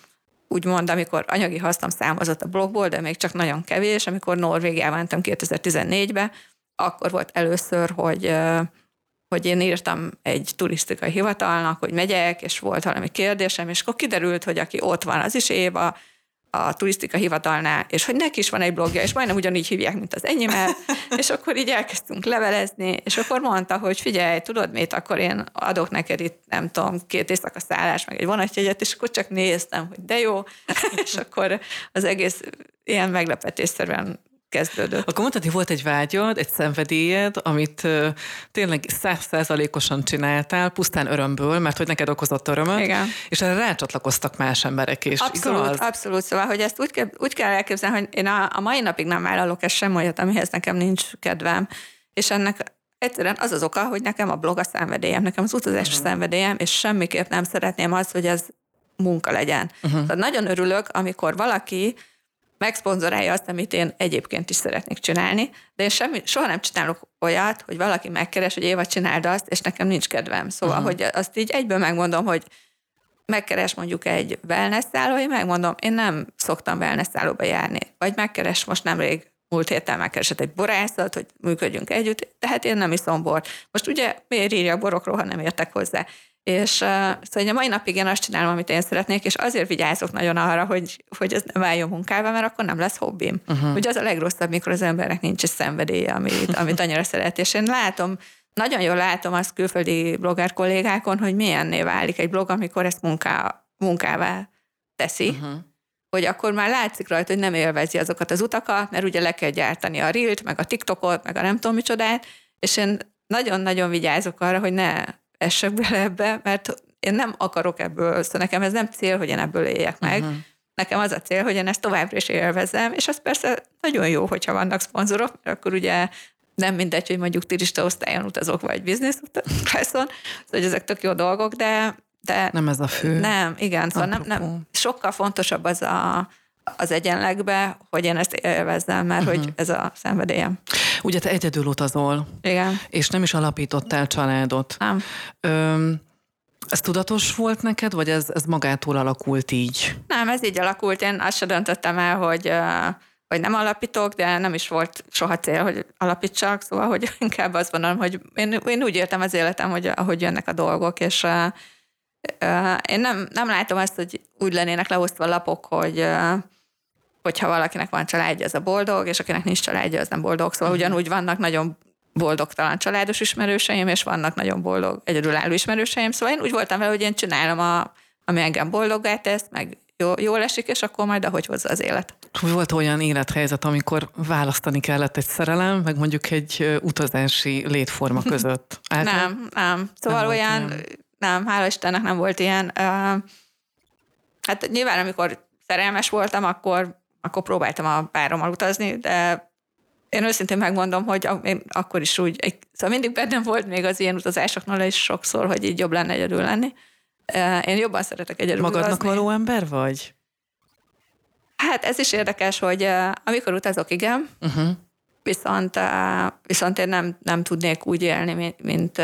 úgymond, amikor anyagi hasznom számozott a blogból, de még csak nagyon kevés, amikor Norvégiában mentem 2014-be, akkor volt először, hogy hogy én írtam egy turisztikai hivatalnak, hogy megyek, és volt valami kérdésem, és akkor kiderült, hogy aki ott van, az is Éva, a turisztika hivatalnál, és hogy neki is van egy blogja, és majdnem ugyanígy hívják, mint az enyémet, és akkor így elkezdtünk levelezni, és akkor mondta, hogy figyelj, tudod mit, akkor én adok neked itt, nem tudom, két éjszaka szállás, meg egy vonatjegyet, és akkor csak néztem, hogy de jó, és akkor az egész ilyen meglepetésszerűen kezdődött. Akkor hogy volt egy vágyad, egy szenvedélyed, amit tényleg százszázalékosan csináltál, pusztán örömből, mert hogy neked okozott örömöt, Igen. és erre rácsatlakoztak más emberek is. Abszolút, igaz? abszolút. Szóval, hogy ezt úgy kell, úgy kell elképzelni, hogy én a, a mai napig nem vállalok ezt sem olyat, amihez nekem nincs kedvem. És ennek egyszerűen az az oka, hogy nekem a blog a szenvedélyem, nekem az utazás uh-huh. szenvedélyem, és semmiképp nem szeretném azt, hogy ez munka legyen. Uh-huh. Tehát nagyon örülök, amikor valaki megszponzorálja azt, amit én egyébként is szeretnék csinálni, de én semmi, soha nem csinálok olyat, hogy valaki megkeres, hogy Éva csináld azt, és nekem nincs kedvem. Szóval, uh-huh. hogy azt így egyből megmondom, hogy megkeres mondjuk egy wellness szálló, én megmondom, én nem szoktam wellness szállóba járni. Vagy megkeres most nemrég múlt héten megkeresett egy borászat, hogy működjünk együtt, tehát én nem iszom bort. Most ugye miért írjak borokról, ha nem értek hozzá? És uh, szóval a mai napig én azt csinálom, amit én szeretnék, és azért vigyázok nagyon arra, hogy, hogy ez ne váljon munkává, mert akkor nem lesz hobbim. Uh-huh. Ugye az a legrosszabb, mikor az embernek nincs egy szenvedélye, amit, amit annyira szeret. És én látom, nagyon jól látom azt külföldi blogger kollégákon, hogy milyenné válik egy blog, amikor ezt munká, munkává teszi. Uh-huh hogy akkor már látszik rajta, hogy nem élvezi azokat az utakat, mert ugye le kell gyártani a Reelt, meg a TikTokot, meg a nem tudom micsodát, és én nagyon-nagyon vigyázok arra, hogy ne essek bele ebbe, mert én nem akarok ebből, szóval nekem ez nem cél, hogy én ebből éljek meg. Uh-huh. Nekem az a cél, hogy én ezt továbbra is élvezem, és az persze nagyon jó, hogyha vannak szponzorok, mert akkor ugye nem mindegy, hogy mondjuk turista osztályon utazok, vagy biznisz utazon, szóval hogy ezek tök jó dolgok, de, de... Nem ez a fő. Nem, igen, szóval nem, nem, sokkal fontosabb az a, az egyenlegbe, hogy én ezt élvezzem, mert uh-huh. hogy mhm. ez a szenvedélyem. Ugye te egyedül utazol. Igen. És nem is alapítottál családot. Nem. Öm, Ez tudatos volt neked, vagy ez, ez magától alakult így? Nem, ez így alakult. Én azt se döntöttem el, hogy, hogy nem alapítok, de nem is volt soha cél, hogy alapítsak, szóval hogy inkább azt mondom, hogy én, én úgy értem az életem, hogy ahogy jönnek a dolgok, és én nem, nem látom azt, hogy úgy lennének leosztva lapok, hogy hogyha valakinek van családja, az a boldog, és akinek nincs családja, az nem boldog. Szóval uh-huh. ugyanúgy vannak nagyon boldogtalan családos ismerőseim, és vannak nagyon boldog egyedülálló ismerőseim. Szóval én úgy voltam vele, hogy én csinálom, a, ami engem boldoggá tesz, meg jó, jól esik, és akkor majd ahogy hozza az élet. Volt olyan élethelyzet, amikor választani kellett egy szerelem, meg mondjuk egy utazási létforma között? Által? Nem, nem. Szóval nem olyan, ilyen. nem, hála Istennek nem volt ilyen. Hát nyilván, amikor szerelmes voltam, akkor, akkor próbáltam a párommal utazni, de én őszintén megmondom, hogy én akkor is úgy, szóval mindig bennem volt még az ilyen utazásoknál is sokszor, hogy így jobb lenne egyedül lenni. Én jobban szeretek egyedül Magadnak utazni. való ember vagy? Hát ez is érdekes, hogy amikor utazok, igen, uh-huh. viszont, viszont én nem, nem tudnék úgy élni, mint, mint,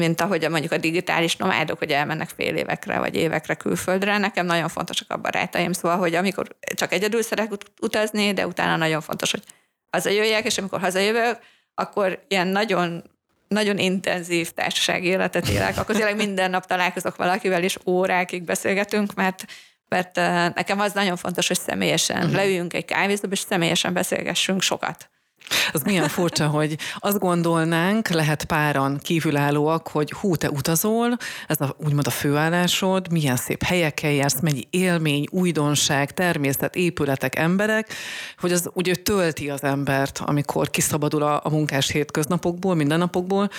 mint ahogy mondjuk a digitális nomádok, hogy elmennek fél évekre vagy évekre külföldre. Nekem nagyon fontosak a barátaim, szóval, hogy amikor csak egyedül szeretek utazni, de utána nagyon fontos, hogy hazajöjjek, és amikor hazajövök, akkor ilyen nagyon nagyon intenzív társasági életet élek, akkor tényleg minden nap találkozok valakivel, és órákig beszélgetünk, mert mert nekem az nagyon fontos, hogy személyesen uh-huh. leüljünk egy kávézóba, és személyesen beszélgessünk sokat. Az milyen furcsa, hogy azt gondolnánk, lehet páran kívülállóak, hogy hú, te utazol, ez a, úgymond a főállásod, milyen szép helyekkel jársz, mennyi élmény, újdonság, természet, épületek, emberek, hogy az ugye tölti az embert, amikor kiszabadul a, a munkás hétköznapokból, mindennapokból,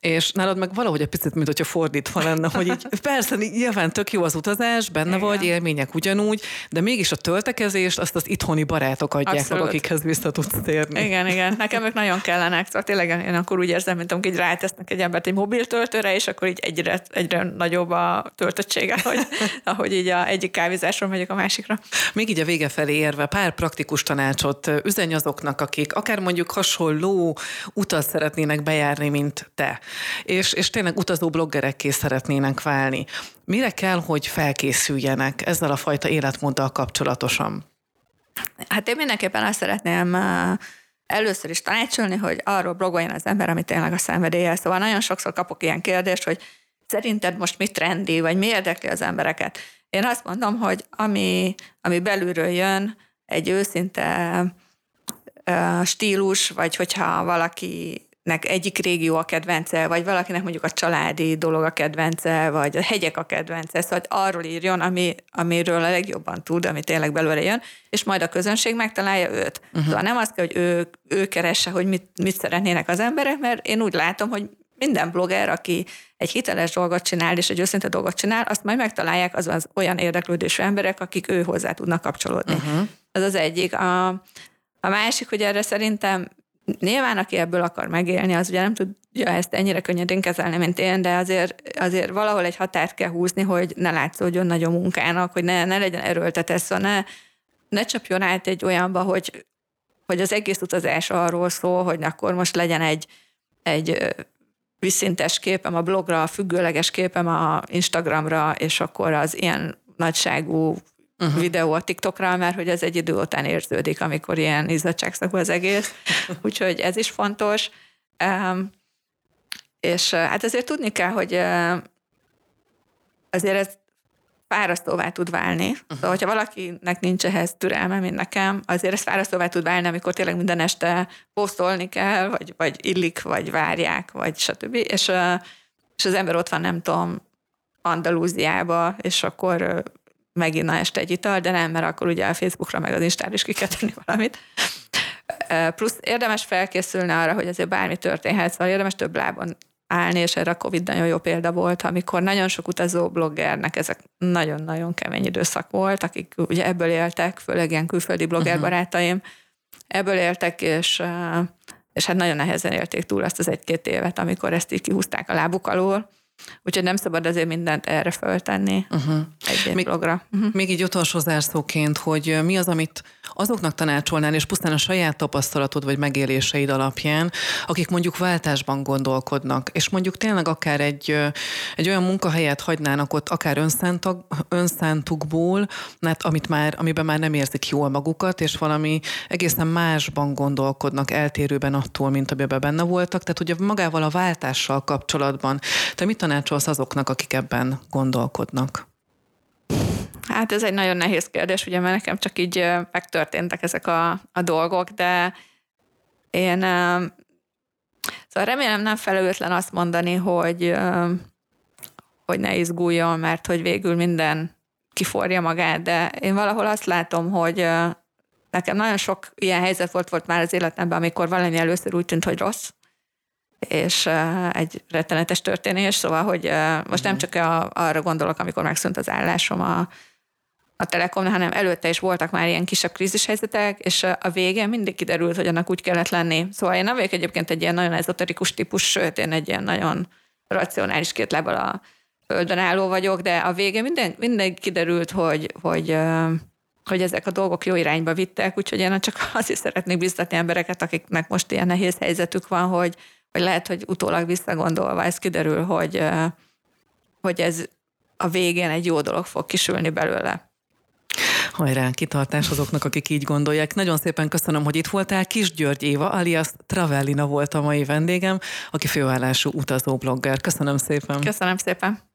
és nálad meg valahogy egy picit, mint hogyha fordítva lenne, hogy így persze, nyilván tök jó az utazás, benne igen. vagy, élmények ugyanúgy, de mégis a töltekezést azt az itthoni barátok adják Abszolút. meg, akikhez vissza tudsz térni. Igen, igen, nekem ők nagyon kellenek, szóval tényleg én akkor úgy érzem, mint amikor így rátesznek egy embert egy mobil töltőre, és akkor így egyre, egyre nagyobb a töltöttsége, hogy, ahogy így a egyik kávézásról megyek a másikra. Még így a vége felé érve pár praktikus tanácsot üzenj azoknak, akik akár mondjuk hasonló utat szeretnének bejárni, mint te és, és tényleg utazó bloggerekké szeretnének válni. Mire kell, hogy felkészüljenek ezzel a fajta életmóddal kapcsolatosan? Hát én mindenképpen azt szeretném először is tanácsolni, hogy arról blogoljon az ember, amit tényleg a szenvedélye. Szóval nagyon sokszor kapok ilyen kérdést, hogy szerinted most mi trendi, vagy mi érdekli az embereket. Én azt mondom, hogy ami, ami belülről jön, egy őszinte stílus, vagy hogyha valaki nek egyik régió a kedvence, vagy valakinek mondjuk a családi dolog a kedvence, vagy a hegyek a kedvence, szóval arról írjon, ami, amiről a legjobban tud, ami tényleg belőle jön, és majd a közönség megtalálja őt. Uh-huh. Szóval nem az kell, hogy ő, ő keresse, hogy mit, mit szeretnének az emberek, mert én úgy látom, hogy minden blogger, aki egy hiteles dolgot csinál, és egy őszinte dolgot csinál, azt majd megtalálják az, az olyan érdeklődésű emberek, akik ő hozzá tudnak kapcsolódni. Uh-huh. Ez az egyik. A, a másik, hogy erre szerintem Nyilván, aki ebből akar megélni, az ugye nem tudja ezt ennyire könnyedén kezelni, mint én, de azért, azért valahol egy határt kell húzni, hogy ne látszódjon nagyon munkának, hogy ne, ne legyen erőltetett, szóval ne, ne csapjon át egy olyanba, hogy, hogy az egész utazás arról szól, hogy akkor most legyen egy, egy visszintes képem a blogra, függőleges képem a Instagramra, és akkor az ilyen nagyságú uh-huh. videó a TikTokra, mert hogy az egy idő után érződik, amikor ilyen izzadságszakú az egész. Úgyhogy ez is fontos. Um, és hát azért tudni kell, hogy uh, azért ez fárasztóvá tud válni. Uh-huh. Szóval, hogyha valakinek nincs ehhez türelme, mint nekem, azért ez fárasztóvá tud válni, amikor tényleg minden este posztolni kell, vagy, vagy illik, vagy várják, vagy stb. És, uh, és az ember ott van, nem tudom, Andalúziába, és akkor megint na este egy ital, de nem, mert akkor ugye a Facebookra meg az Instára is ki kell tenni valamit. Plusz érdemes felkészülni arra, hogy azért bármi történhet, szóval érdemes több lábon állni, és erre a Covid nagyon jó példa volt, amikor nagyon sok utazó bloggernek ezek nagyon-nagyon kemény időszak volt, akik ugye ebből éltek, főleg ilyen külföldi blogger uh-huh. barátaim, ebből éltek, és, és hát nagyon nehezen élték túl azt az egy-két évet, amikor ezt így kihúzták a lábuk alól. Úgyhogy nem szabad azért mindent erre föltenni uh-huh. egy-egy még, blogra. Uh-huh. Még így utolsó zárszóként, hogy mi az, amit azoknak tanácsolnál, és pusztán a saját tapasztalatod vagy megéléseid alapján, akik mondjuk váltásban gondolkodnak, és mondjuk tényleg akár egy, egy olyan munkahelyet hagynának ott, akár önszántag, önszántukból, mert amit már, amiben már nem érzik jól magukat, és valami egészen másban gondolkodnak, eltérőben attól, mint amiben benne voltak. Tehát ugye magával a váltással kapcsolatban te mit tanácsolsz azoknak, akik ebben gondolkodnak? Hát ez egy nagyon nehéz kérdés, ugye, mert nekem csak így megtörténtek ezek a, a dolgok, de én szóval remélem nem felelőtlen azt mondani, hogy, hogy ne izguljon, mert hogy végül minden kiforja magát, de én valahol azt látom, hogy nekem nagyon sok ilyen helyzet volt, volt már az életemben, amikor valami először úgy tűnt, hogy rossz, és egy rettenetes történés, szóval, hogy most nem mhm. csak arra gondolok, amikor megszűnt az állásom a, a Telekom, hanem előtte is voltak már ilyen kisebb krízishelyzetek, és a végén mindig kiderült, hogy annak úgy kellett lenni. Szóval én nem vagyok egyébként egy ilyen nagyon ezoterikus típus, sőt, én egy ilyen nagyon racionális két lábbal a földön álló vagyok, de a végén minden, minden kiderült, hogy, hogy, hogy ezek a dolgok jó irányba vittek, úgyhogy én csak azért szeretnék biztatni embereket, akiknek most ilyen nehéz helyzetük van, hogy, hogy lehet, hogy utólag visszagondolva ez kiderül, hogy, hogy ez a végén egy jó dolog fog kisülni belőle. Hajrá, kitartás azoknak, akik így gondolják. Nagyon szépen köszönöm, hogy itt voltál. Kis György Éva, alias Travellina volt a mai vendégem, aki főállású utazó blogger. Köszönöm szépen. Köszönöm szépen.